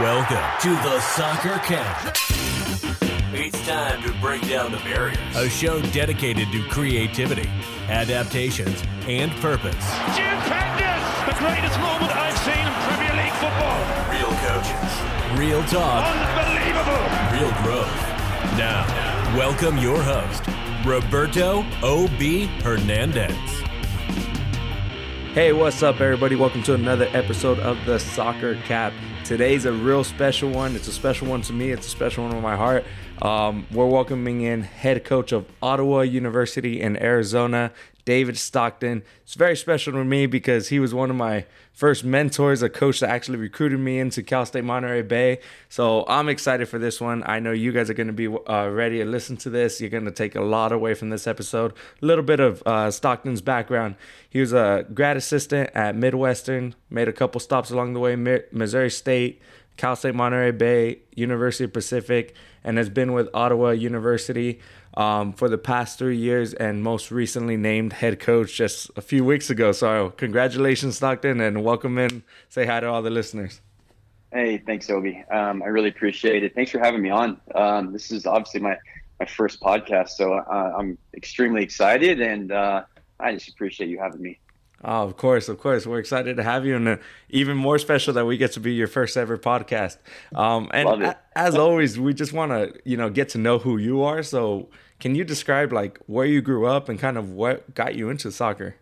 Welcome to the Soccer Camp. It's time to break down the barriers. A show dedicated to creativity, adaptations, and purpose. Jim Penders, the greatest moment I've seen in Premier League football. Real coaches, real talk, Unbelievable. real growth. Now, welcome your host, Roberto O.B. Hernandez. Hey, what's up, everybody? Welcome to another episode of the Soccer Cap. Today's a real special one. It's a special one to me. It's a special one in my heart. Um, we're welcoming in head coach of Ottawa University in Arizona, David Stockton. It's very special to me because he was one of my first mentors, a coach that actually recruited me into Cal State Monterey Bay. So I'm excited for this one. I know you guys are going to be uh, ready to listen to this. You're going to take a lot away from this episode. A little bit of uh, Stockton's background. He was a grad assistant at Midwestern, made a couple stops along the way, Mi- Missouri State. Cal State Monterey Bay, University of Pacific, and has been with Ottawa University um, for the past three years and most recently named head coach just a few weeks ago. So, congratulations, Stockton, and welcome in. Say hi to all the listeners. Hey, thanks, Obi. Um, I really appreciate it. Thanks for having me on. Um, this is obviously my, my first podcast, so uh, I'm extremely excited, and uh, I just appreciate you having me. Oh, of course, of course. We're excited to have you, and uh, even more special that we get to be your first ever podcast. Um, and a- as always, we just want to, you know, get to know who you are. So, can you describe like where you grew up and kind of what got you into soccer?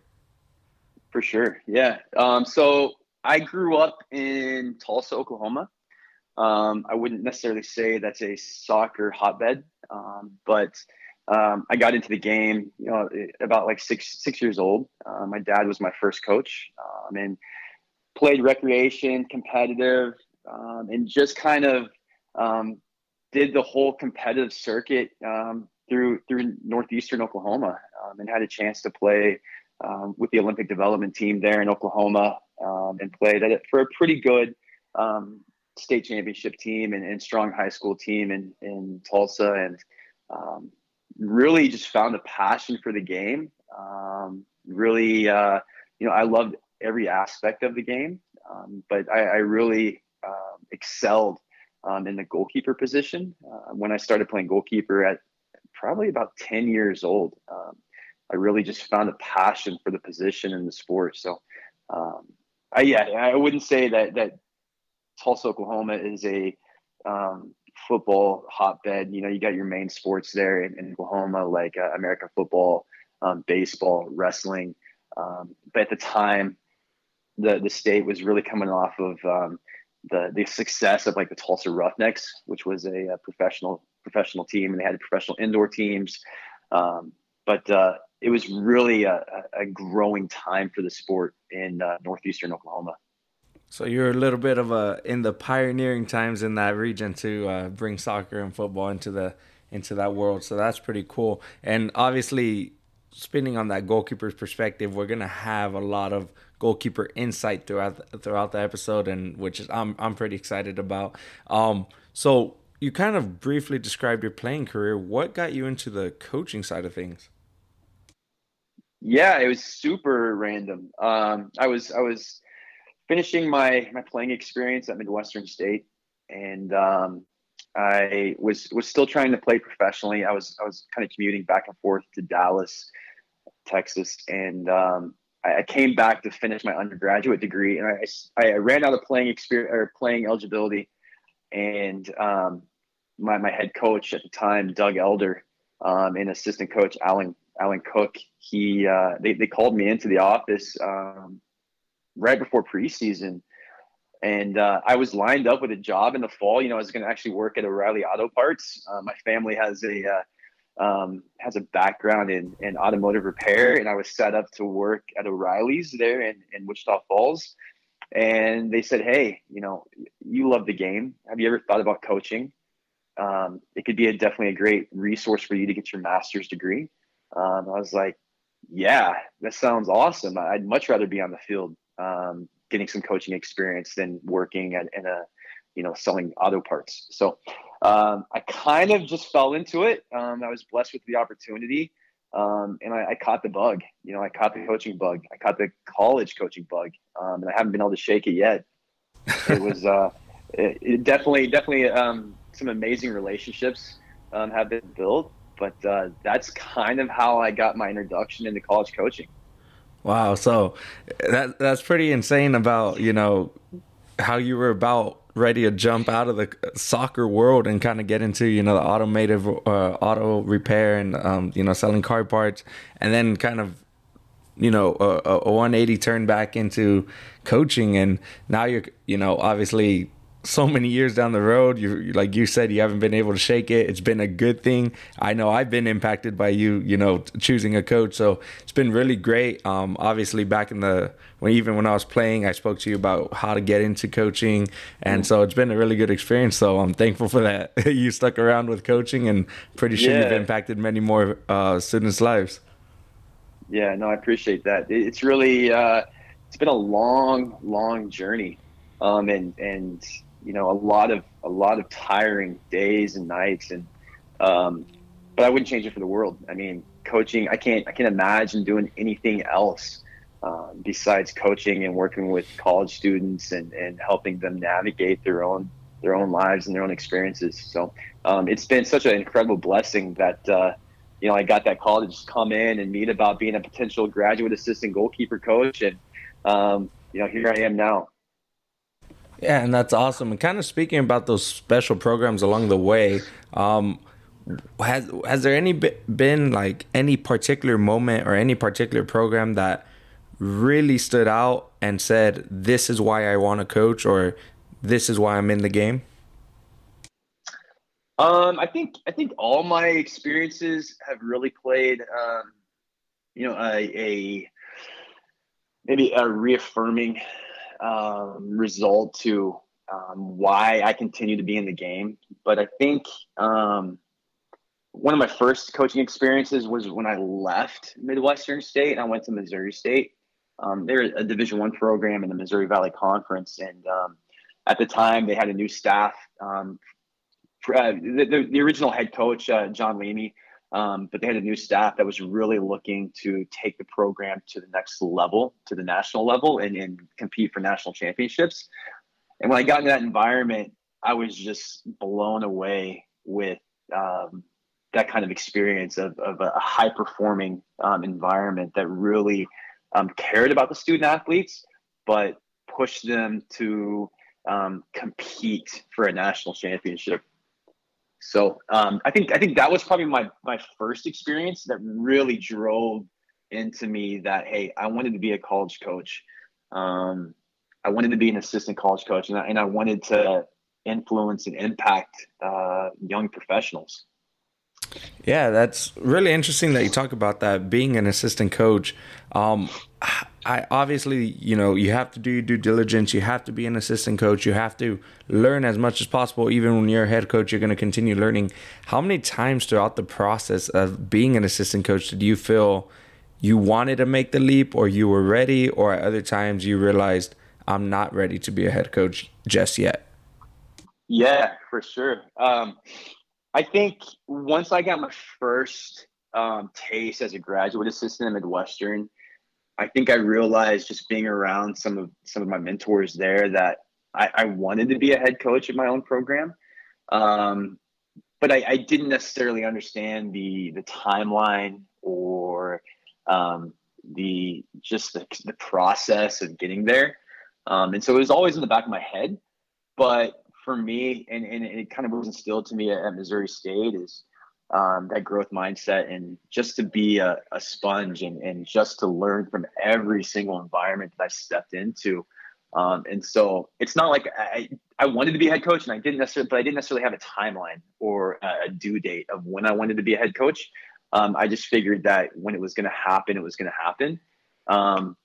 For sure, yeah. Um, so I grew up in Tulsa, Oklahoma. Um, I wouldn't necessarily say that's a soccer hotbed, um, but um, I got into the game, you know, about like six six years old. Uh, my dad was my first coach, um, and played recreation, competitive, um, and just kind of um, did the whole competitive circuit um, through through northeastern Oklahoma, um, and had a chance to play um, with the Olympic development team there in Oklahoma, um, and played at it for a pretty good um, state championship team and, and strong high school team in in Tulsa, and um, really just found a passion for the game. Um, really, uh, you know, I loved every aspect of the game, but I, I really um, excelled in the goalkeeper position uh, when I started playing goalkeeper at probably about 10 years old. Um, I really just found a passion for the position and the sport. So, um, I, yeah, I wouldn't say that that Tulsa, Oklahoma is a um, football hotbed. You know, you got your main sports there in, in Oklahoma, like uh, American football, um, baseball, wrestling. Um, but at the time, the the state was really coming off of um, the the success of like the Tulsa Roughnecks, which was a, a professional professional team, and they had professional indoor teams. Um, but uh, it was really a, a growing time for the sport in uh, northeastern Oklahoma. So you're a little bit of a in the pioneering times in that region to uh, bring soccer and football into the into that world. So that's pretty cool. And obviously, spinning on that goalkeeper's perspective, we're gonna have a lot of goalkeeper insight throughout throughout the episode, and which is I'm I'm pretty excited about. Um, so you kind of briefly described your playing career. What got you into the coaching side of things? Yeah, it was super random. Um, I was I was finishing my my playing experience at Midwestern State, and um, I was was still trying to play professionally. I was I was kind of commuting back and forth to Dallas, Texas, and um, I, I came back to finish my undergraduate degree, and I I ran out of playing experience or playing eligibility, and um, my my head coach at the time, Doug Elder, um, and assistant coach Alan Alan Cook, he uh, they they called me into the office um, right before preseason, and uh, I was lined up with a job in the fall. You know, I was going to actually work at O'Reilly Auto Parts. Uh, my family has a uh, um, has a background in, in automotive repair, and I was set up to work at O'Reilly's there in, in Wichita Falls. And they said, "Hey, you know, you love the game. Have you ever thought about coaching? Um, it could be a, definitely a great resource for you to get your master's degree." Um, I was like, "Yeah, that sounds awesome. I'd much rather be on the field, um, getting some coaching experience than working at in a, you know, selling auto parts." So um, I kind of just fell into it. Um, I was blessed with the opportunity, um, and I, I caught the bug. You know, I caught the coaching bug. I caught the college coaching bug, um, and I haven't been able to shake it yet. It was uh, it, it definitely, definitely, um, some amazing relationships um, have been built. But uh, that's kind of how I got my introduction into college coaching. Wow, so that that's pretty insane about you know how you were about ready to jump out of the soccer world and kind of get into you know the automotive uh, auto repair and um, you know selling car parts and then kind of you know a, a 180 turn back into coaching. And now you're you know obviously so many years down the road you like you said you haven't been able to shake it. It's been a good thing. I know i've been impacted by you you know choosing a coach so it's been really great. Um, obviously back in the when even when i was playing i spoke to you about how to get into coaching and so it's been a really good experience so i'm thankful for that. You stuck around with coaching and pretty sure yeah. you've impacted many more uh, students lives. Yeah no i appreciate that. It's really uh, it's been a long long journey um, and and you know, a lot of a lot of tiring days and nights, and um, but I wouldn't change it for the world. I mean, coaching, I can't I can't imagine doing anything else um, besides coaching and working with college students and and helping them navigate their own their own lives and their own experiences. So um, it's been such an incredible blessing that. Uh, you know, I got that call to just come in and meet about being a potential graduate assistant goalkeeper coach, and um, you know, here I am now. Yeah, and that's awesome. And kind of speaking about those special programs along the way, um, has has there any been like any particular moment or any particular program that really stood out and said, "This is why I want to coach," or "This is why I'm in the game"? Um, I think I think all my experiences have really played, um, you know, a, a maybe a reaffirming um, result to um, why I continue to be in the game. But I think um, one of my first coaching experiences was when I left Midwestern State and I went to Missouri State. Um, they're a Division One program in the Missouri Valley Conference, and um, at the time they had a new staff. Um, uh, the, the, the, original head coach, uh, Jon Leamy, um, but they had a new staff that was really looking to take the program to the next level, to the national level, and, and compete for national championships. And when I got into that environment, I was just blown away with um, that kind of experience of, of a high performing um, environment that really um, cared about the student athletes, but pushed them to um, compete for a national championship. So um, I think I think that was probably my my first experience that really drove into me that hey, I wanted to be a college coach. Um, I wanted to be an assistant college coach, and I, and I wanted to influence and impact uh, young professionals. Yeah, that's really interesting that you talk about that being an assistant coach. Um, I obviously, you know, you have to do your due diligence. You have to be an assistant coach. You have to learn as much as possible. Even when you're a head coach, you're going to continue learning. How many times throughout the process of being an assistant coach did you feel you wanted to make the leap, or you were ready, or at other times you realized I'm not ready to be a head coach just yet? Yeah, for sure. Um, I think once I got my first um, taste as a graduate assistant at Midwestern I think I realized just being around some of some of my mentors there that I, I wanted to be a head coach of my own program, um, but I, I, didn't necessarily understand the the timeline or um, the just the, the process of getting there. Um, and so it was always in the back of my head. But for me, and, and it kind of was instilled to me at, Missouri State is um, that growth mindset and just to be a, a sponge and, and just to learn from every single environment that I stepped into. Um, and so it's not like I, I wanted to be a head coach and I didn't necessarily, but I didn't necessarily have a timeline or a, due date of when I wanted to be a head coach. Um, I just figured that when it was going to happen, it was going to happen. Um,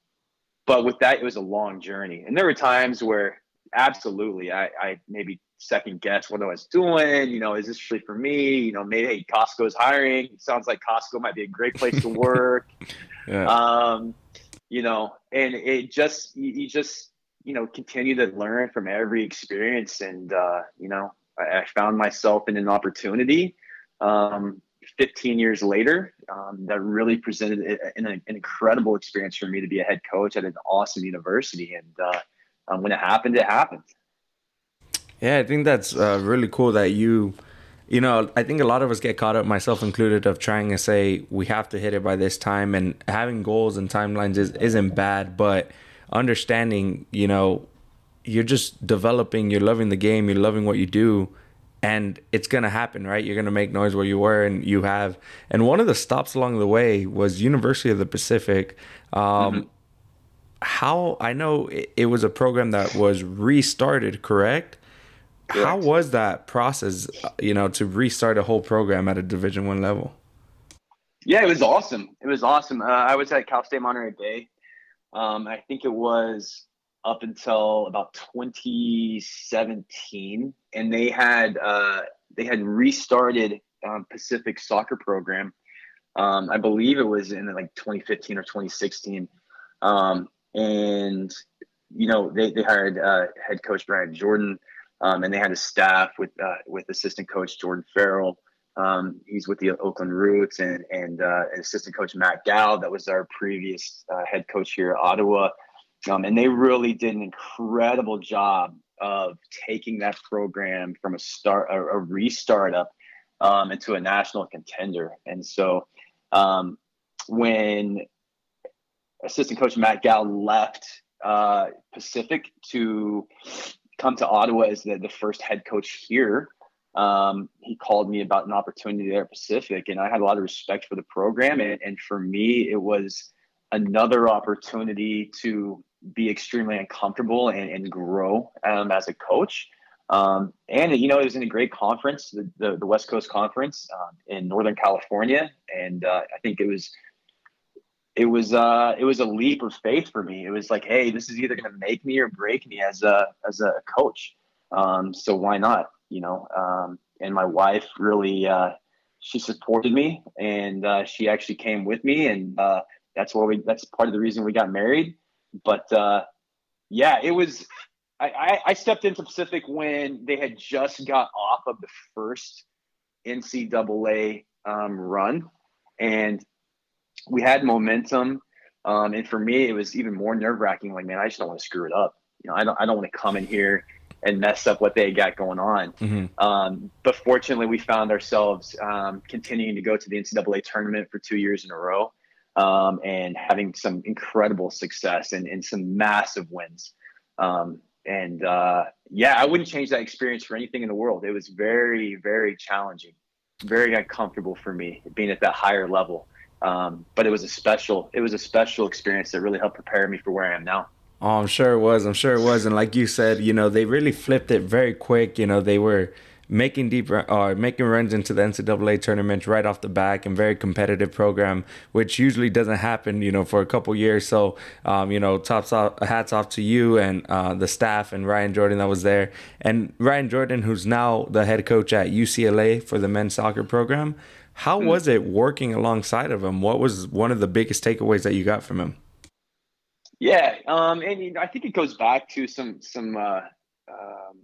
but with that, it was a long journey. And there were times where absolutely I, I maybe second guess what I was doing. You know, is this really for me? You know, maybe hey, Costco's hiring. It sounds like Costco might be a great place to work. yeah. Um, you know, and it just you, you, just you know continue to learn from every experience, and uh, you know, I, I found myself in an opportunity. Um, 15 years later, um, that really presented an, an, incredible experience for me to be a head coach at an awesome university. And uh, um, when it happened, it happened. Yeah, I think that's uh, really cool that you, you know, I think a lot of us get caught up, myself included, of trying to say we have to hit it by this time, and having goals and timelines is, isn't bad, but understanding, you know, you're just developing, you're loving the game, you're loving what you do, and it's gonna happen, right? You're gonna make noise where you were, and you have. And one of the stops along the way was University of the Pacific. Um, mm-hmm. How I know it, it, was a program that was restarted, correct? correct? How was that process? You know, to restart a whole program at a Division One level. Yeah, it was awesome. It was awesome. Uh, I was at Cal State Monterey Bay. Um, I think it was up until about 2017, and they had uh, they had restarted um, Pacific soccer program. Um, I believe it was in like 2015 or 2016, um, and you know they they hired uh, head coach Ryan Jorden, um, and they had a staff with uh, with assistant coach Jordan Farrell. Um, he's with the Oakland Roots and and uh, assistant coach Matt Gow. That was our previous uh, head coach here at Ottawa. Um, and they really did an incredible job of taking that program from a start, a, a restart up um, into a national contender. And so um, when assistant coach Matt Gow left uh, Pacific to come to Ottawa as the, the first head coach here, um, he called me about an opportunity there at Pacific, and I had a lot of respect for the program. And, and for me, it was another opportunity to be extremely uncomfortable and, and grow um, as a coach. Um, and you know, it was in a great conference, the, the, the West Coast Conference uh, in Northern California, and uh, I think it was it was uh, it was a leap of faith for me. It was like, hey, this is either going to make me or break me as a as a coach. Um, so why not? You know, um, and my wife really uh, she supported me, and uh, she actually came with me, and uh, that's why we that's part of the reason we got married but uh, yeah, it was. I, I stepped into Pacific when they had just got off of the first NCAA um, run, and we had momentum. Um, and for me, it was even more nerve wracking. Like, man, I just don't want to screw it up. You know, I don't. I don't want to come in here and mess up what they got going on. Mm-hmm. Um, but fortunately, we found ourselves um, continuing to go to the NCAA tournament for two years in a row um, and having some incredible success and, and some massive wins. Um, and uh, yeah, I wouldn't change that experience for anything in the world. It was very, very challenging, very uncomfortable for me being at that higher level. Um, but it was a special, it was a special experience that really helped prepare me for where I am now. Oh, I'm sure it was. I'm sure it was. And like you said, you know, they really flipped it very quick. You know, they were making deep or uh, making runs into the NCAA tournament right off the back and very competitive program, which usually doesn't happen, you know, for a couple years. So, um, you know, tops off, hats off to you and uh, the staff and Ryan Jorden that was there, and Ryan Jorden, who's now the head coach at UCLA for the men's soccer program. How mm-hmm. was it working alongside of him? What was one of the biggest takeaways that you got from him? Yeah, um, and you know, I think it goes back to some some uh, um,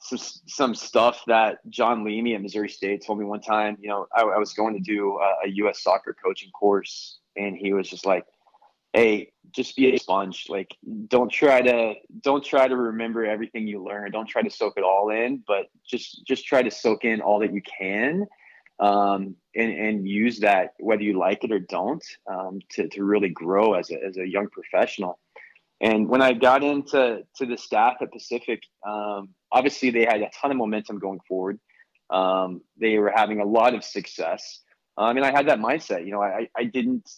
some some stuff that Jon Leamy at Missouri State told me one time. You know, I, I was going to do a, a, U.S. soccer coaching course, and he was just like, "Hey, just be a sponge. Like, don't try to don't try to remember everything you learn. Don't try to soak it all in, but just just try to soak in all that you can." Um, and, and use that whether you like it or don't um, to, to really grow as a, as a young professional. And when I got into to the staff at Pacific, um, obviously they had a ton of momentum going forward. Um, they were having a lot of success. I mean, I had that mindset. You know, I, I didn't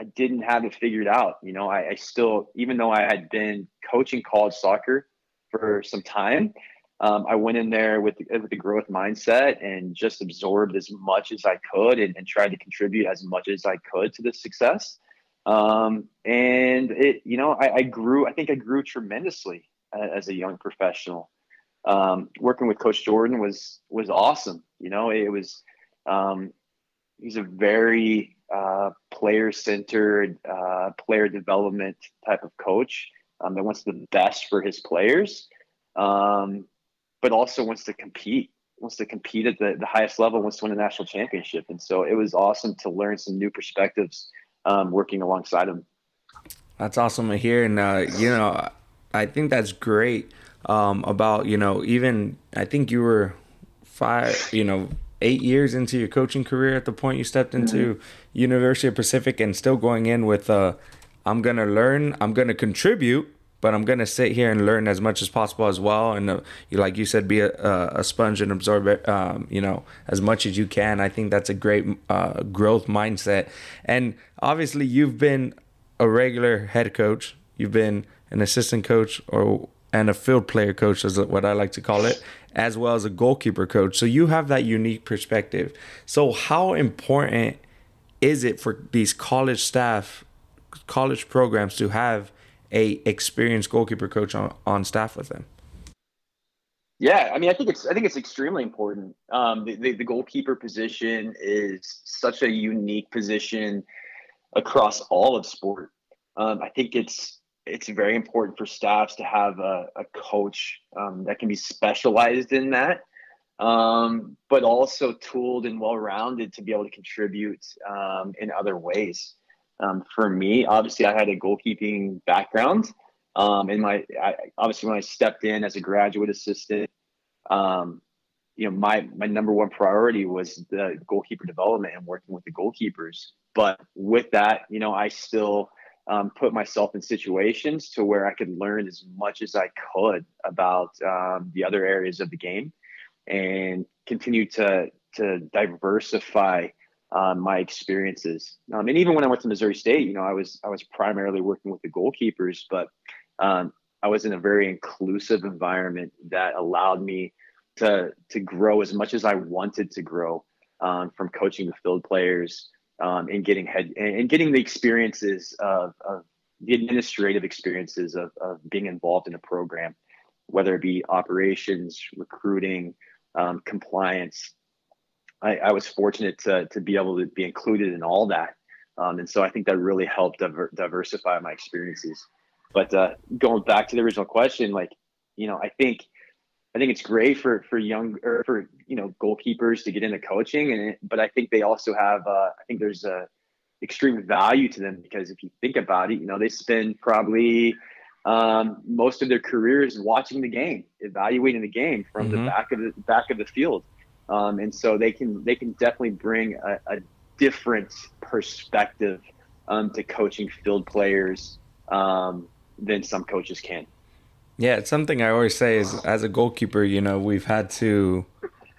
I didn't have it figured out. You know, I, I still, even though I had been coaching college soccer for some time, um, I went in there with with the growth mindset and just absorbed as much as I could and, and tried to contribute as much as I could to the success. Um, and it, you know, I, I, grew, I think I grew tremendously as a young professional. Um, working with Coach Jorden was, was awesome. You know, it was, um, he's a very uh, player centered, uh, player development type of coach um, that wants the best for his players, um, but also wants to compete wants to compete at the, the highest level, wants to win a national championship. And so it was awesome to learn some new perspectives um, working alongside him. That's awesome to hear, and uh, you know, I think that's great um, about you know even I think you were five you know eight years into your coaching career at the point you stepped into mm-hmm. University of Pacific and still going in with uh, I'm gonna learn, I'm gonna contribute, but I'm gonna sit here and learn as much as possible as well. And uh, like you said, be a, a sponge and absorb it, um, you know, as much as you can. I think that's a great uh, growth mindset. And obviously, you've been a regular head coach. You've been an assistant coach or and a field player coach is what I like to call it, as well as a goalkeeper coach. So you have that unique perspective. So how important is it for these college staff, college programs to have a experienced goalkeeper coach on, on staff with them? Yeah, I mean, I think it's I think it's extremely important. Um, the, the, the goalkeeper position is such a unique position across all of sport. Um, I think it's it's very important for staffs to have a, a coach um, that can be specialized in that, um, but also tooled and well rounded to be able to contribute um, in other ways. Um, for me, obviously, I had a goalkeeping background. Um, and my I, obviously, when I stepped in as a graduate assistant, um, you know, my my number one priority was the goalkeeper development and working with the goalkeepers. But with that, you know, I still um, put myself in situations to where I could learn as much as I could about um, the other areas of the game and continue to to diversify um, my experiences. Um, and even when I went to Missouri State, you know, I was I was primarily working with the goalkeepers, but um, I was in a very inclusive environment that allowed me to to grow as much as I wanted to grow um, from coaching the field players um, and getting head and getting the experiences of, of the administrative experiences of, of being involved in a program, whether it be operations, recruiting, um, compliance. I, I, was fortunate to, to be able to be included in all that. Um, and so I think that really helped diver- diversify my experiences. But uh, going back to the original question, like, you know, I think I think it's great for for young or for you know goalkeepers to get into coaching, and it, but I think they also have uh, I think there's a extreme value to them because if you think about it, you know they spend probably um, most of their careers watching the game, evaluating the game from mm-hmm. the back of the back of the field, um, and so they can they can definitely bring a, a different perspective um, to coaching field players um, than some coaches can. Yeah, it's something I always say is as a goalkeeper, you know, we've had to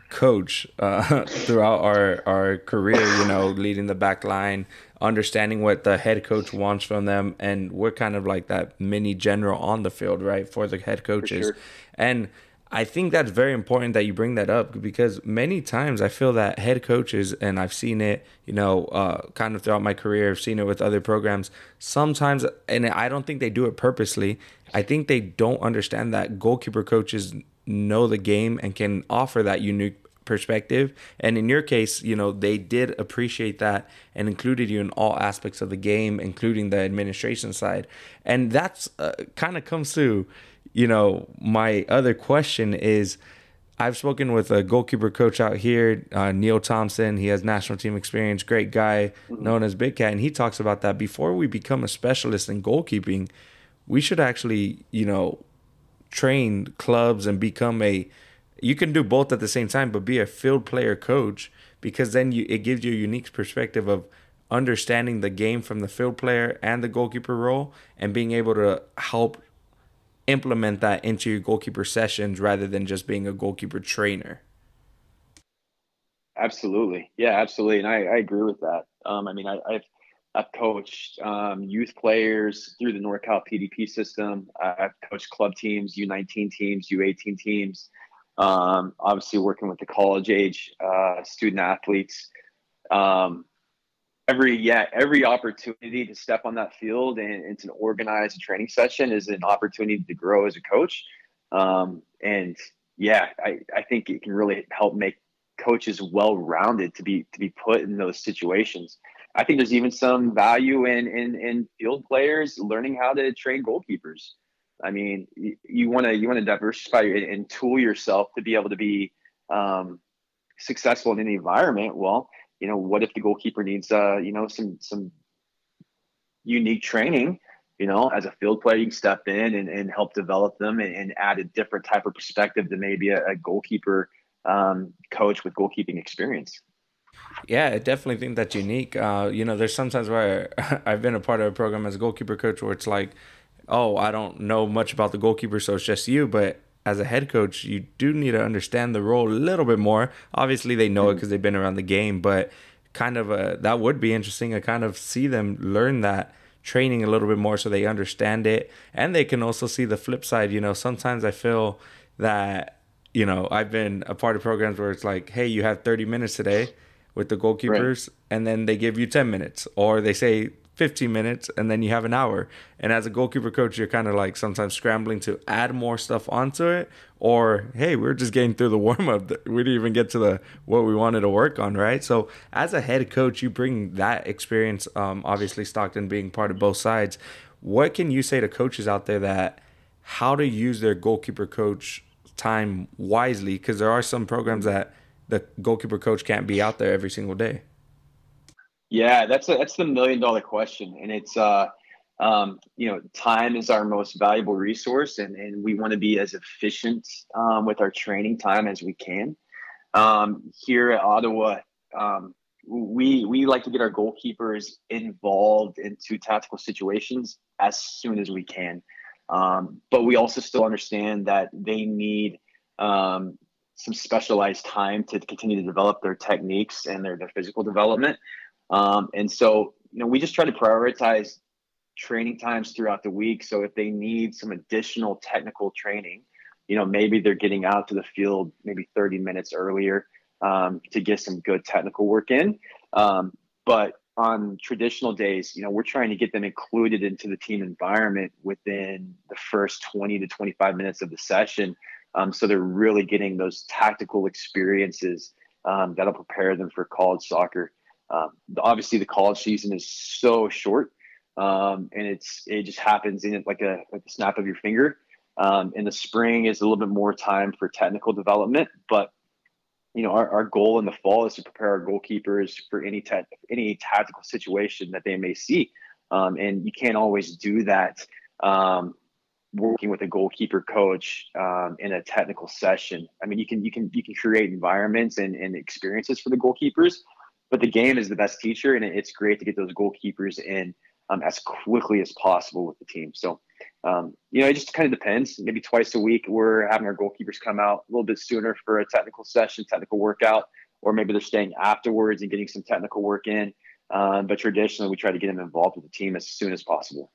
coach uh, throughout our, our career, you know, leading the back line, understanding what the head coach wants from them. And we're kind of like that mini general on the field, right, for the head coaches. Sure. And I think that's very important that you bring that up because many times I feel that head coaches, and I've seen it, you know, uh, kind of throughout my career, I've seen it with other programs. Sometimes, and I don't think they do it purposely. I think they don't understand that goalkeeper coaches know the game and can offer that unique perspective. And in your case, you know, they did appreciate that and included you in all aspects of the game, including the administration side. And that's uh, kind of comes to you know, my other question is I've spoken with a goalkeeper coach out here, uh, Neil Thompson. He has national team experience, great guy, mm-hmm. known as Big Cat. And he talks about that before we become a specialist in goalkeeping, we should actually, you know, train clubs and become a you can do both at the same time but be a field player coach because then you it gives you a unique perspective of understanding the game from the field player and the goalkeeper role and being able to help implement that into your goalkeeper sessions rather than just being a goalkeeper trainer. Absolutely. Yeah, absolutely. And I, I agree with that. Um, I mean, I, have I've coached um, youth players through the NorCal PDP system. I've coached club teams, U19 teams, U18 teams. Um, obviously, working with the college age uh, student athletes. Um, every yeah every opportunity to step on that field and, and to organize a training session is an opportunity to grow as a coach. Um, and yeah I, I think it can really help make coaches well rounded to be to be put in those situations. I think there's even some value in in, in field players learning how to train goalkeepers. I mean you want to you want to diversify and tool yourself to be able to be um, successful in any environment. Well you know, what if the goalkeeper needs, uh, you know, some some unique training? you know, as a field player, you can step in and, and help develop them and, and add a different type of perspective than maybe a, a goalkeeper um, coach with goalkeeping experience. Yeah, I definitely think that's unique. Uh, you know, there's sometimes where I've been a part of a program as a goalkeeper coach where it's like, oh, I don't know much about the goalkeeper, so it's just you. But as a head coach, you do need to understand the role a little bit more. Obviously, they know it because mm-hmm. they've been around the game, but kind of a, that would be interesting. to kind of see them learn that training a little bit more so they understand it and they can also see the flip side you know sometimes i feel that you know i've been a part of programs where it's like hey you have 30 minutes today with the goalkeepers right. and then they give you 10 minutes or they say 15 minutes and then you have an hour. And as a goalkeeper coach, you're kind of like sometimes scrambling to add more stuff onto it or hey, we're just getting through the warm up. We didn't even get to the what we wanted to work on, right? So as a head coach, you bring that experience um, obviously Stockton being part of both sides. What can you say to coaches out there that how to use their goalkeeper coach time wisely because there are some programs that the goalkeeper coach can't be out there every single day. Yeah, that's a, that's the million dollar question, and it's uh, um, you know, time is our most valuable resource, and and we want to be as efficient um, with our training time as we can. Um, here at Ottawa, um, we we like to get our goalkeepers involved into tactical situations as soon as we can, um, but we also still understand that they need um, some specialized time to continue to develop their techniques and their, their physical development. Um, and so, you know, we just try to prioritize training times throughout the week. So if they need some additional technical training, you know, maybe they're getting out to the field maybe 30 minutes earlier um, to get some good technical work in. Um, but on traditional days, you know, we're trying to get them included into the team environment within the first 20 to 25 minutes of the session. Um, so they're really getting those tactical experiences um, that'll prepare them for college soccer. Um, obviously, the college season is so short, um, and it's it just happens in like a like snap of your finger. Um, in the spring is a little bit more time for technical development, but you know our, our goal in the fall is to prepare our goalkeepers for any te- any tactical situation that they may see, um, and you can't always do that um, working with a goalkeeper coach um, in a technical session. I mean, you can you can you can create environments and, and experiences for the goalkeepers, but the game is the best teacher, and it's great to get those goalkeepers in um, as quickly as possible with the team. So, um, you know, it just kind of depends. Maybe twice a week, we're having our goalkeepers come out a little bit sooner for a technical session, technical workout, or maybe they're staying afterwards and getting some technical work in. Um, but traditionally, we try to get them involved with the team as soon as possible.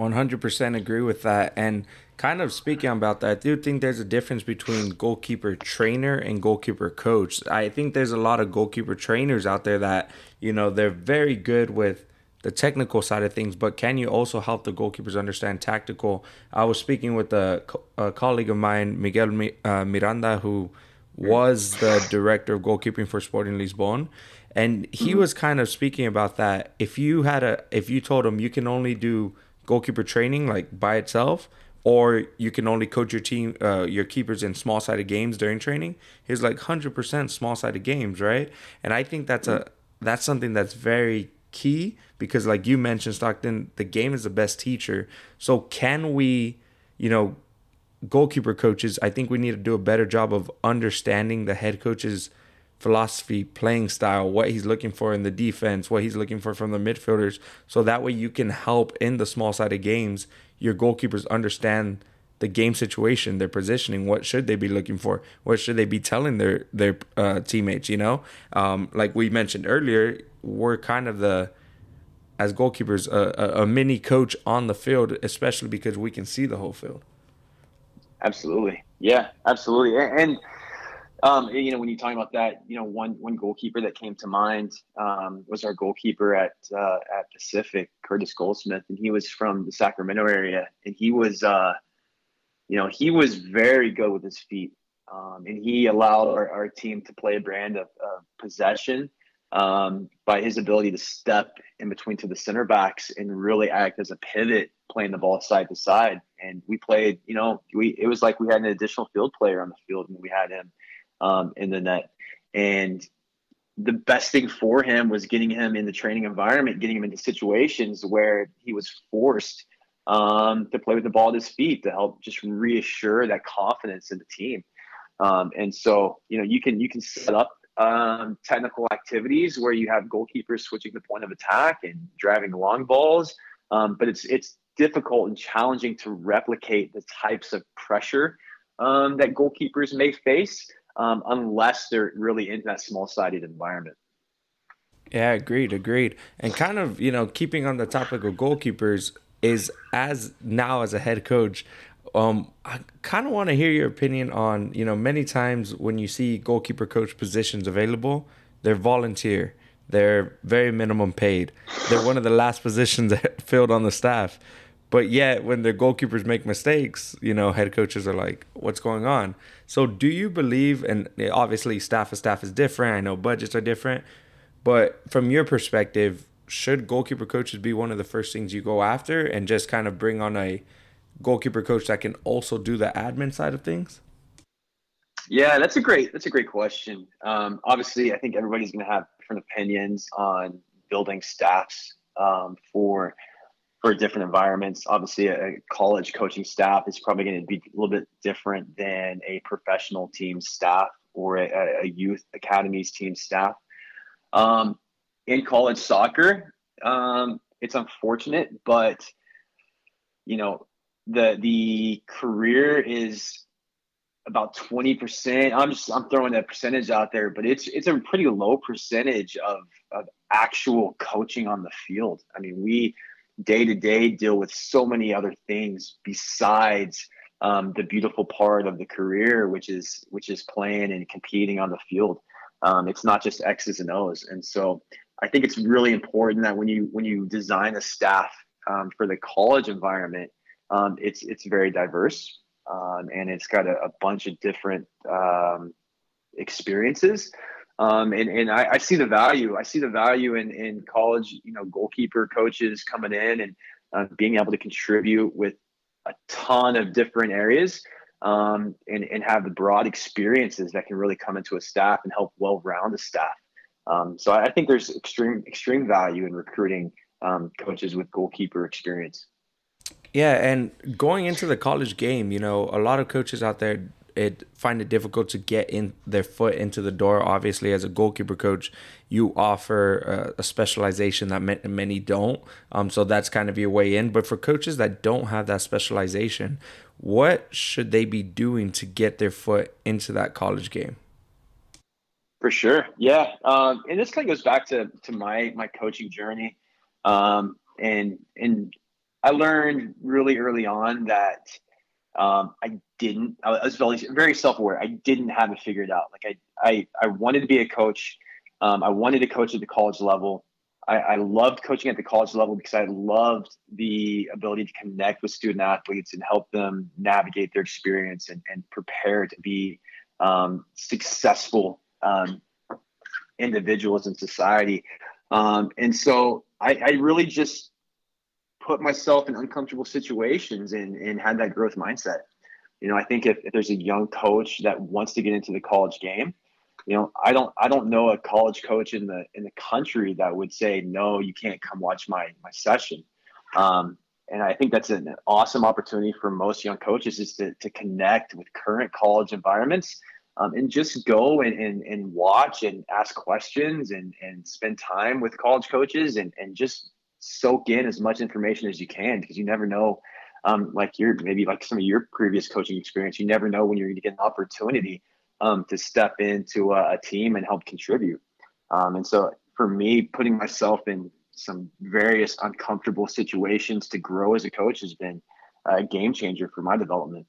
100% agree with that. And kind of speaking about that, I do think there's a difference between goalkeeper trainer and goalkeeper coach. I think there's a lot of goalkeeper trainers out there that, you know, they're very good with the technical side of things, but can you also help the goalkeepers understand tactical? I was speaking with a, a colleague of mine, Miguel uh, Miranda, who was the director of goalkeeping for Sporting Lisbon, and he mm-hmm. was kind of speaking about that. If you had a, if you told him you can only do goalkeeper training like by itself, or you can only coach your team, uh, your keepers in small sided games during training. He's like hundred percent small sided games, right? And I think that's a that's something that's very key because, like you mentioned, Stockton, the game is the best teacher. So can we, you know, goalkeeper coaches? I think we need to do a better job of understanding the head coach's philosophy, playing style, what he's looking for in the defense, what he's looking for from the midfielders. So that way you can help in the small sided games, your goalkeepers understand the game situation, their positioning, what should they be looking for, what should they be telling their their uh, teammates. You know, um, like we mentioned earlier, we're kind of the as goalkeepers a, a, mini coach on the field, especially because we can see the whole field. Absolutely, yeah, absolutely, and um, you know, when you talk about that, you know, one one goalkeeper that came to mind um, was our goalkeeper at uh, at Pacific, Curtis Goldsmith, and he was from the Sacramento area, and he was, uh, you know, he was very good with his feet, um, and he allowed our, our team to play a brand of, of possession um, by his ability to step in between to the center backs and really act as a pivot, playing the ball side to side. And we played, you know, we it was like we had an additional field player on the field when we had him um, in the net. And the best thing for him was getting him in the training environment, getting him into situations where he was forced um, to play with the ball at his feet to help just reassure that confidence in the team. Um, and so, you know, you can you can set up um, technical activities where you have goalkeepers switching the point of attack and driving long balls, um, but it's it's difficult and challenging to replicate the types of pressure um, that goalkeepers may face um, unless they're really in that small sided environment. Yeah, agreed, agreed. And kind of, you know, keeping on the topic of goalkeepers is as now as a head coach, um, I kind of want to hear your opinion on, you know, many times when you see goalkeeper coach positions available, they're volunteer. They're very minimum paid. They're one of the last positions filled on the staff. But yet, when the goalkeepers make mistakes, you know, head coaches are like, what's going on? So, do you believe, and obviously, staff of staff is different. I know budgets are different. But from your perspective, should goalkeeper coaches be one of the first things you go after and just kind of bring on a goalkeeper coach that can also do the admin side of things? Yeah, that's a great that's a great question. Um, obviously, I think everybody's going to have different opinions on building staffs um, for for different environments. Obviously, a college coaching staff is probably going to be a little bit different than a professional team staff or a, a youth academies team staff. Um, in college soccer, um, it's unfortunate, but you know the the career is about 20%. I'm just I'm throwing that percentage out there, but it's it's a pretty low percentage of of actual coaching on the field. I mean, we day to day deal with so many other things besides um, the beautiful part of the career, which is which is playing and competing on the field. Um, it's not just X's and O's, and so I think it's really important that when you when you design a staff um, for the college environment, um, it's it's very diverse um, and it's got a, a bunch of different um, experiences. Um, and and I, I, see the value. I see the value in in college. You know, goalkeeper coaches coming in and uh, being able to contribute with a ton of different areas um, and, and have the broad experiences that can really come into a staff and help well round a staff. Um, so I think there's extreme extreme value in recruiting um, coaches with goalkeeper experience. Yeah, and going into the college game, you know, a lot of coaches out there it find it difficult to get in their foot into the door. Obviously, as a goalkeeper coach, you offer a, a specialization that many don't. Um, so that's kind of your way in. But for coaches that don't have that specialization, what should they be doing to get their foot into that college game? For sure, yeah, um, and this kind of goes back to to my my coaching journey, um, and and I learned really early on that um, I didn't. I was very very self aware. I didn't have it figured out. Like I I I wanted to be a coach. Um, I wanted to coach at the college level. I, I, loved coaching at the college level because I loved the ability to connect with student athletes and help them navigate their experience and, and prepare to be um, successful um, individuals in society. Um, and so I, I, really just put myself in uncomfortable situations and, and had that growth mindset. You know, I think if, if there's a young coach that wants to get into the college game, you know, I don't I don't know a college coach in the in the country that would say no, you can't come watch my my session. Um, and I think that's an awesome opportunity for most young coaches is to, to connect with current college environments um, and just go and, and, and watch and ask questions and, and spend time with college coaches and, and just soak in as much information as you can because you never know um, like your maybe like some of your previous coaching experience you never know when you're going to get an opportunity um, to step into a, a, team and help contribute. Um, and so for me putting myself in some various uncomfortable situations to grow as a coach has been a game changer for my development.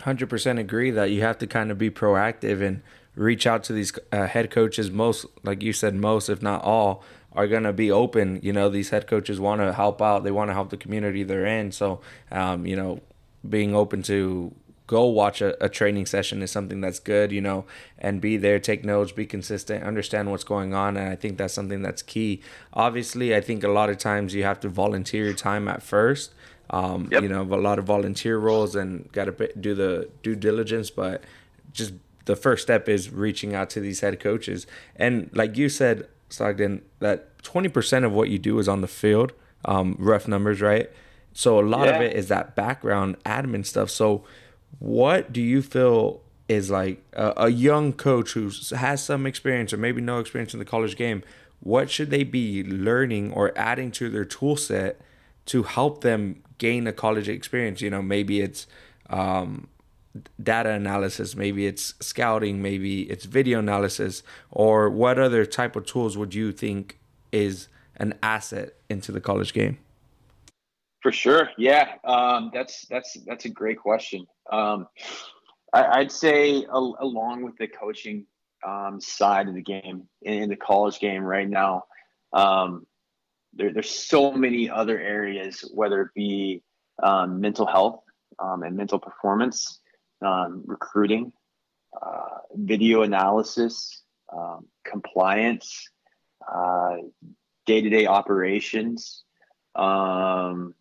100% agree that you have to kind of be proactive and reach out to these uh, head coaches most like you said most if not all are going to be open. You know these head coaches want to help out. They want to help the community they're in. So um, you know being open to go watch a, a training session is something that's good you know and be there take notes be consistent understand what's going on. And i think that's something that's key. Obviously i think a lot of times you have to volunteer your time at first. Um, yep. you know a lot of volunteer roles and got to do the due diligence. But just the first step is reaching out to these head coaches. And like you said Stockton, that 20% of what you do is on the field, um, rough numbers, right? So a lot Yeah. of it is that background admin stuff. So what do you feel is like a, a young coach who has some experience or maybe no experience in the college game? What should they be learning or adding to their tool set to help them gain a college experience? You know, maybe it's um, data analysis, maybe it's scouting, maybe it's video analysis, or what other type of tools would you think is an asset into the college game? For sure, yeah. Um, that's that's that's a great question. Um, I, would say al- along with the coaching um, side of the game in, in, the college game right now, um, there, there's so many other areas, whether it be um, mental health um, and mental performance, um, recruiting, uh, video analysis, compliance, day to day operations. Um,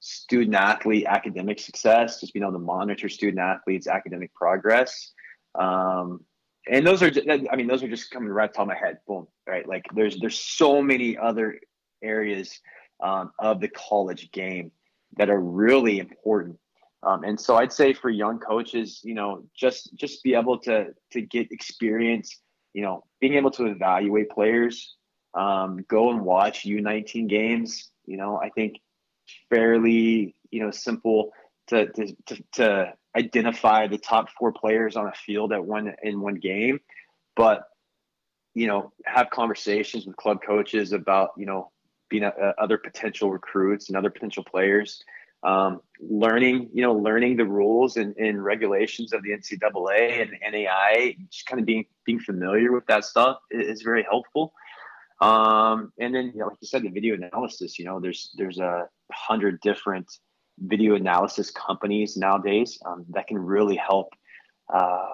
student athlete academic success, just being able to monitor student athletes' academic progress. Um, and those are, I mean, those are just coming right off my head. Boom, right? Like there's there's so many other areas um, of the college game that are really important. Um, and so I'd say for young coaches, you know, just just be able to to get experience, you know, being able to evaluate players, um, go and watch U19 games. You know, I think fairly you know simple to, to to, to identify the top four players on a field at one in one game, but you know have conversations with club coaches about you know being a, a other potential recruits and other potential players. Um, learning, you know, learning the rules and, and regulations of the NCAA and NAI, just kind of being being familiar with that stuff is, very helpful. Um, and then, you know, like you said, the video analysis. You know, there's there's a hundred different video analysis companies nowadays um, that can really help uh,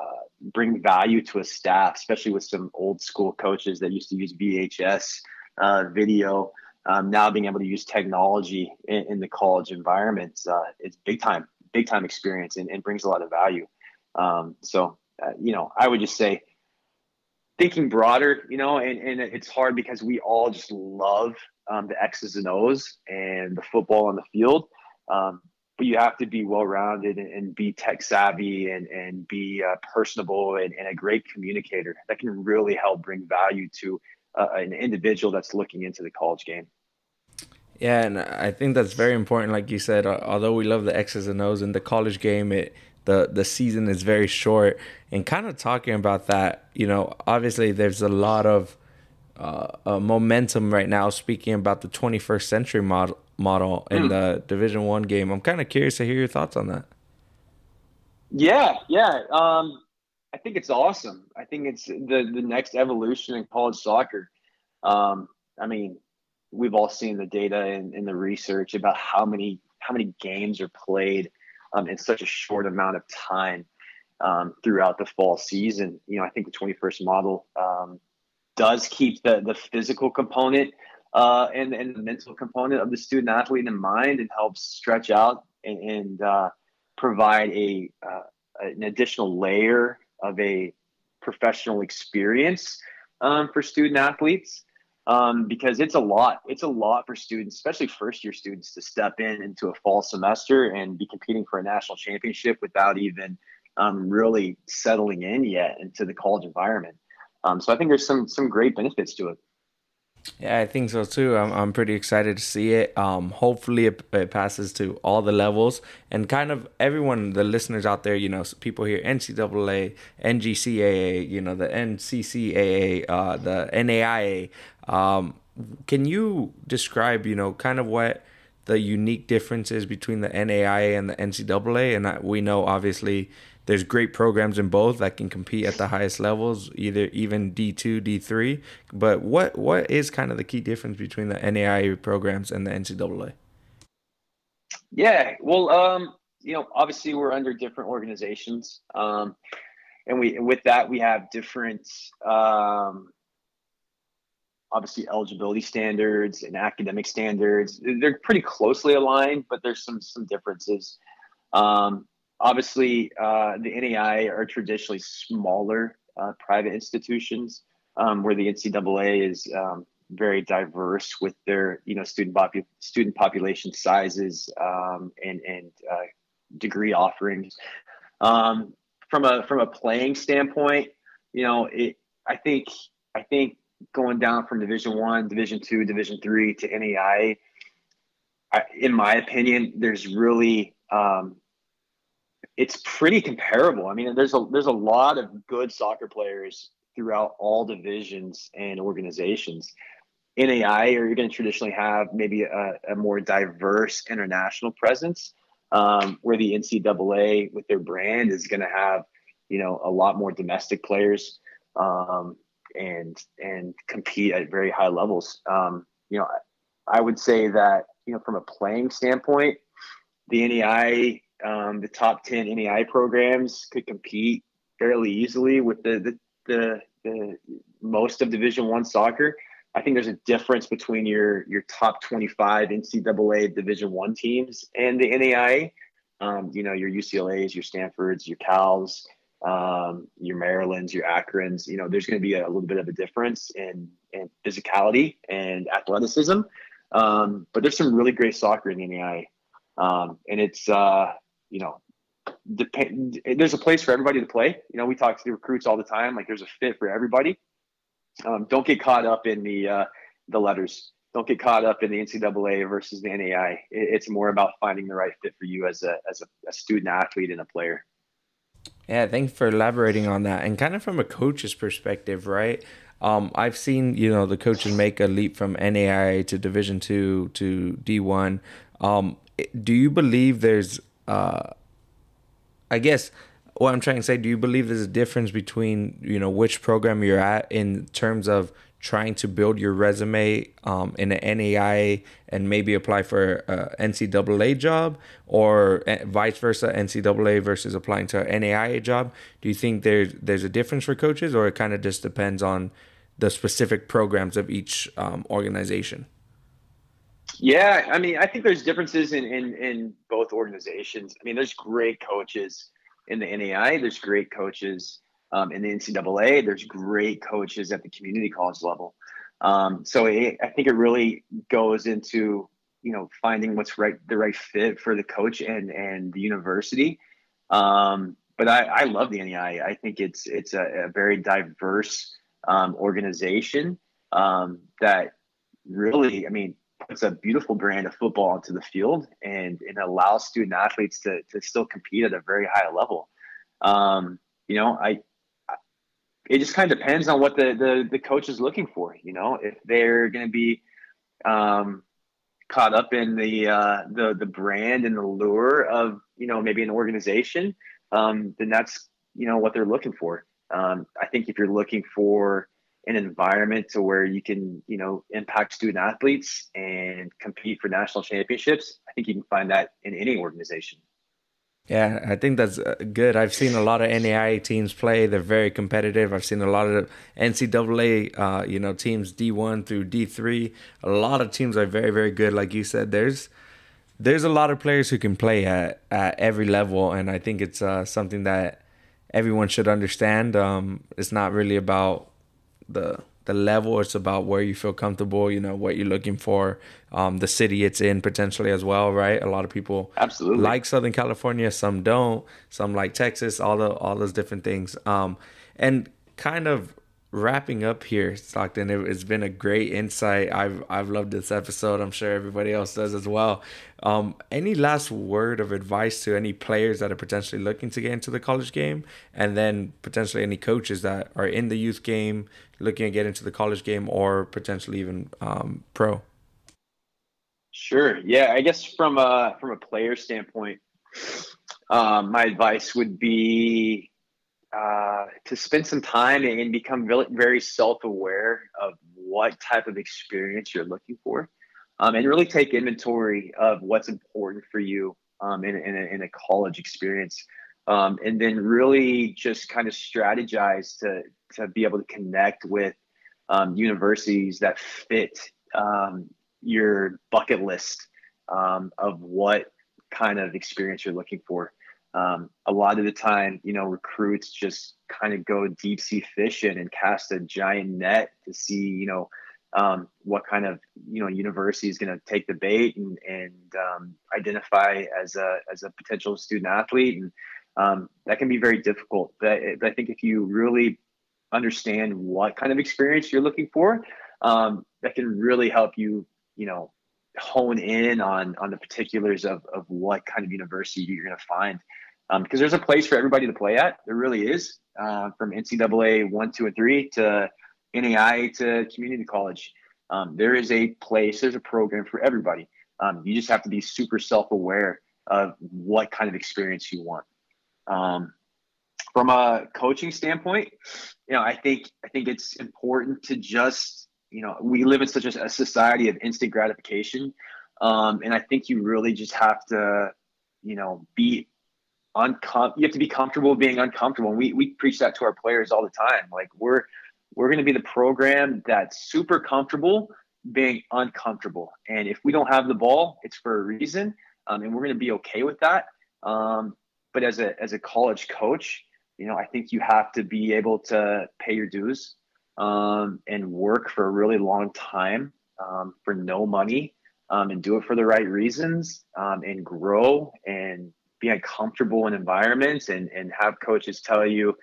bring value to a staff, especially with some old school coaches that used to use VHS uh, video. Um, now being able to use technology in, in the college environment, uh, it's big time, big time experience and, and brings a lot of value. Um, so, uh, you know, I would just say thinking broader, you know, and, and it's hard because we all just love um, the X's and O's and the football on the field. Um, but you have to be well rounded and, and, be tech savvy and, and be uh, personable and, and, a great communicator that can really help bring value to uh, an individual that's looking into the college game. Yeah, and I think that's very important. Like you said, although we love the X's and O's in the college game, it the the season is very short. And kind of talking about that, you know, obviously there's a lot of uh, uh, momentum right now. Speaking about the 21st century model model in mm. the Division One game, I'm kind of curious to hear your thoughts on that. Yeah, yeah. Um, I think it's awesome. I think it's the the next evolution in college soccer. Um, I mean, we've all seen the data and, and, the research about how many how many games are played um, in such a short amount of time um, throughout the fall season. You know, I think the 21st model um, does keep the, the physical component uh, and, and the mental component of the student athlete in mind and helps stretch out and, and uh, provide a uh, an additional layer of a professional experience um, for student athletes um, because it's a lot. It's a lot for students, especially first year students, to step in into a fall semester and be competing for a national championship without even um, really settling in yet into the college environment. Um, so I think there's some some great benefits to it. Yeah, I think so too. I'm, I'm pretty excited to see it. Um, hopefully, it, it passes to all the levels and kind of everyone, the listeners out there, you know, people here, NCAA, NJCAA, you know, the NCCAA, uh, the NAIA. Um, can you describe, you know, kind of what the unique differences between the NAIA and the NCAA? And we know obviously there's great programs in both that can compete at the highest levels, either even D2, D3. But what what is kind of the key difference between the NAIA programs and the NCAA? Yeah, well, um, you know, obviously we're under different organizations, um, and we with that we have different um, obviously eligibility standards and academic standards. They're pretty closely aligned, but there's some some differences. Um, obviously, uh, the NAI are traditionally smaller uh, private institutions, um, where the NCAA is um, very diverse with their you know student popu- student population sizes um, and and uh, degree offerings. Um, from a from a playing standpoint, you know, it, I think I think going down from Division One, Division Two, Division Three to NAI, I, in my opinion, there's really um, it's pretty comparable. I mean, there's a there's a lot of good soccer players throughout all divisions and organizations. NAI, or you're going to traditionally have maybe a, a more diverse international presence, um, where the NCAA with their brand is going to have, you know, a lot more domestic players um, and and compete at very high levels. Um, you know, I would say that you know from a playing standpoint, the NAI, um, the top ten NAI programs could compete fairly easily with the the, the, the most of Division One soccer. I think there's a difference between your your top 25 NCAA Division One teams and the NAI. Um, you know, your UCLA's, your Stanfords, your Cal's, um, your Maryland's, your Akron's. You know, there's going to be a, a, little bit of a difference in in physicality and athleticism. Um, but there's some really great soccer in the NAI, um, and it's uh, you know depend. There's a place for everybody to play. You know, we talk to the recruits all the time. Like, there's a fit for everybody. Um, don't get caught up in the uh, the letters. Don't get caught up in the NCAA versus the NAI. It, it's more about finding the right fit for you as a as a, a student athlete and a player. Yeah, thanks for elaborating on that. And kind of from a coach's perspective, right? Um, I've seen you know the coaches make a leap from NAI to Division two to D one. Um, do you believe there's, uh, I guess, what I'm trying to say, do you believe there's a difference between you know which program you're at in terms of trying to build your resume um, in an NAI and maybe apply for a NCAA job, or eh, vice versa, NCAA versus applying to an NAIA job? Do you think there's there's a difference for coaches, or it kind of just depends on the specific programs of each um, organization? Yeah, I mean, I think there's differences in, in in both organizations. I mean, there's great coaches in the NAI. There's great coaches um, in the NCAA. There's great coaches at the community college level. Um, so it, I think it really goes into you know finding what's right the right fit for the coach and and the university. Um, but I, I love the NEI. I think it's it's a, a very diverse um, organization um, that really, I mean, puts a beautiful brand of football onto the field and, and allows student athletes to, to still compete at a very high level. Um, you know, I, it just kind of depends on what the, the, the coach is looking for, you know, if they're going to be, um, caught up in the, uh, the, the brand and the lure of, you know, maybe an organization, um, then that's, you know, what they're looking for. Um, I think if you're looking for, an environment to where you can, you know, impact student athletes and compete for national championships, I think you can find that in any organization. Yeah, I think that's uh, good. I've seen a lot of NAIA teams play. They're very competitive. I've seen a lot of NCAA, uh, you know, teams D1 through D3. A lot of teams are very, very good. Like you said, there's there's a lot of players who can play at, at every level, and I think it's uh, something that everyone should understand. Um, it's not really about the the level. It's about where you feel comfortable. You know what you're looking for. Um, the city it's in potentially as well, right? A lot of people absolutely like Southern California. Some don't. Some like Texas. All the all those different things. Um, and kind of wrapping up here, Stockton. It, has been a great insight. I've I've loved this episode. I'm sure everybody else does as well. Um, any last word of advice to any players that are potentially looking to get into the college game, and then potentially any coaches that are in the youth game looking to get into the college game, or potentially even um, pro? Sure. Yeah, I guess from a from a player standpoint, um, my advice would be uh, to spend some time and become very, very self-aware of what type of experience you're looking for um, and really take inventory of what's important for you um, in, in, a, in, a, college experience um, and then really just kind of strategize to, to be able to connect with um, universities that fit um, your bucket list um, of what kind of experience you're looking for um, a lot of the time, you know, recruits just kind of go deep sea fishing and cast a giant net to see, you know, um, what kind of you know university is going to take the bait and, and um, identify as a as a potential student athlete, and um, that can be very difficult. But, I think if you really understand what kind of experience you're looking for, um, that can really help you you know hone in on on the particulars of of what kind of university you're going to find. Because um, there's a place for everybody to play at. There really is, uh, from NCAA one, two, and three to NAI to community college. Um, there is a place, there's a program for everybody. Um, you just have to be super self aware of what kind of experience you want. Um, from a coaching standpoint, you know, I think I think it's important to just, you know, we live in such a, a society of instant gratification, um, and I think you really just have to, you know, be uncom. You have to be comfortable being uncomfortable. And we we preach that to our players all the time. Like we're we're going to be the program that's super comfortable being uncomfortable. And if we don't have the ball, it's for a reason, um, and we're going to be okay with that. Um, but as a as a college coach, you know, I think you have to be able to pay your dues um, and work for a really long time um, for no money um, and do it for the right reasons um, and grow and be uncomfortable in environments and and have coaches tell you,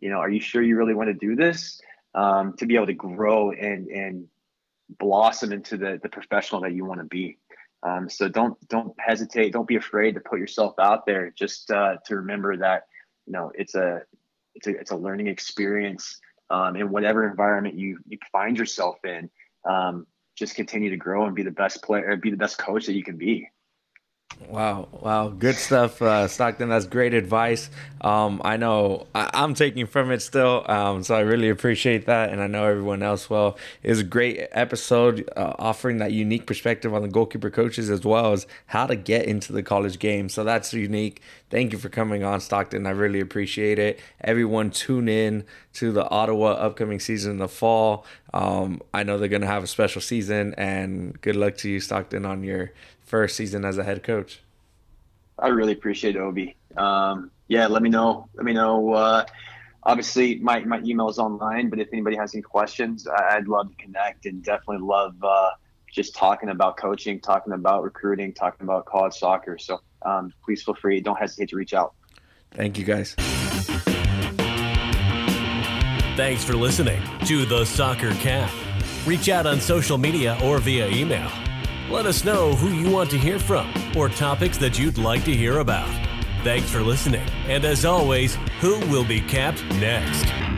you know, are you sure you really want to do this? um, to be able to grow and and blossom into the the professional that you want to be. Um, so don't don't hesitate. Don't be afraid to put yourself out there. Just uh, to remember that you know it's a it's a it's a learning experience um, in whatever environment you you find yourself in. Um, just continue to grow and be the best player, be the best coach that you can be. Wow, wow, good stuff, uh, Stockton. That's great advice. Um, I know I, am taking from it still, um, so I really appreciate that, and I know everyone else well. It was a great episode, uh, offering that unique perspective on the goalkeeper coaches as well as how to get into the college game. So that's unique. Thank you for coming on, Stockton. I really appreciate it. Everyone, tune in to the Ottawa upcoming season in the fall. Um, I know they're gonna have a special season, and good luck to you, Stockton, on your first season as a head coach. I really appreciate it, Obi. Um, yeah, let me know. Let me know. Uh, obviously, my, my email is online, but if anybody has any questions, I'd love to connect and definitely love uh, just talking about coaching, talking about recruiting, talking about college soccer. So um, please feel free. Don't hesitate to reach out. Thank you, guys. Thanks for listening to The Soccer Cap. Reach out on social media or via email let us know who you want to hear from or topics that you'd like to hear about. Thanks for listening, and as always, who will be capped next?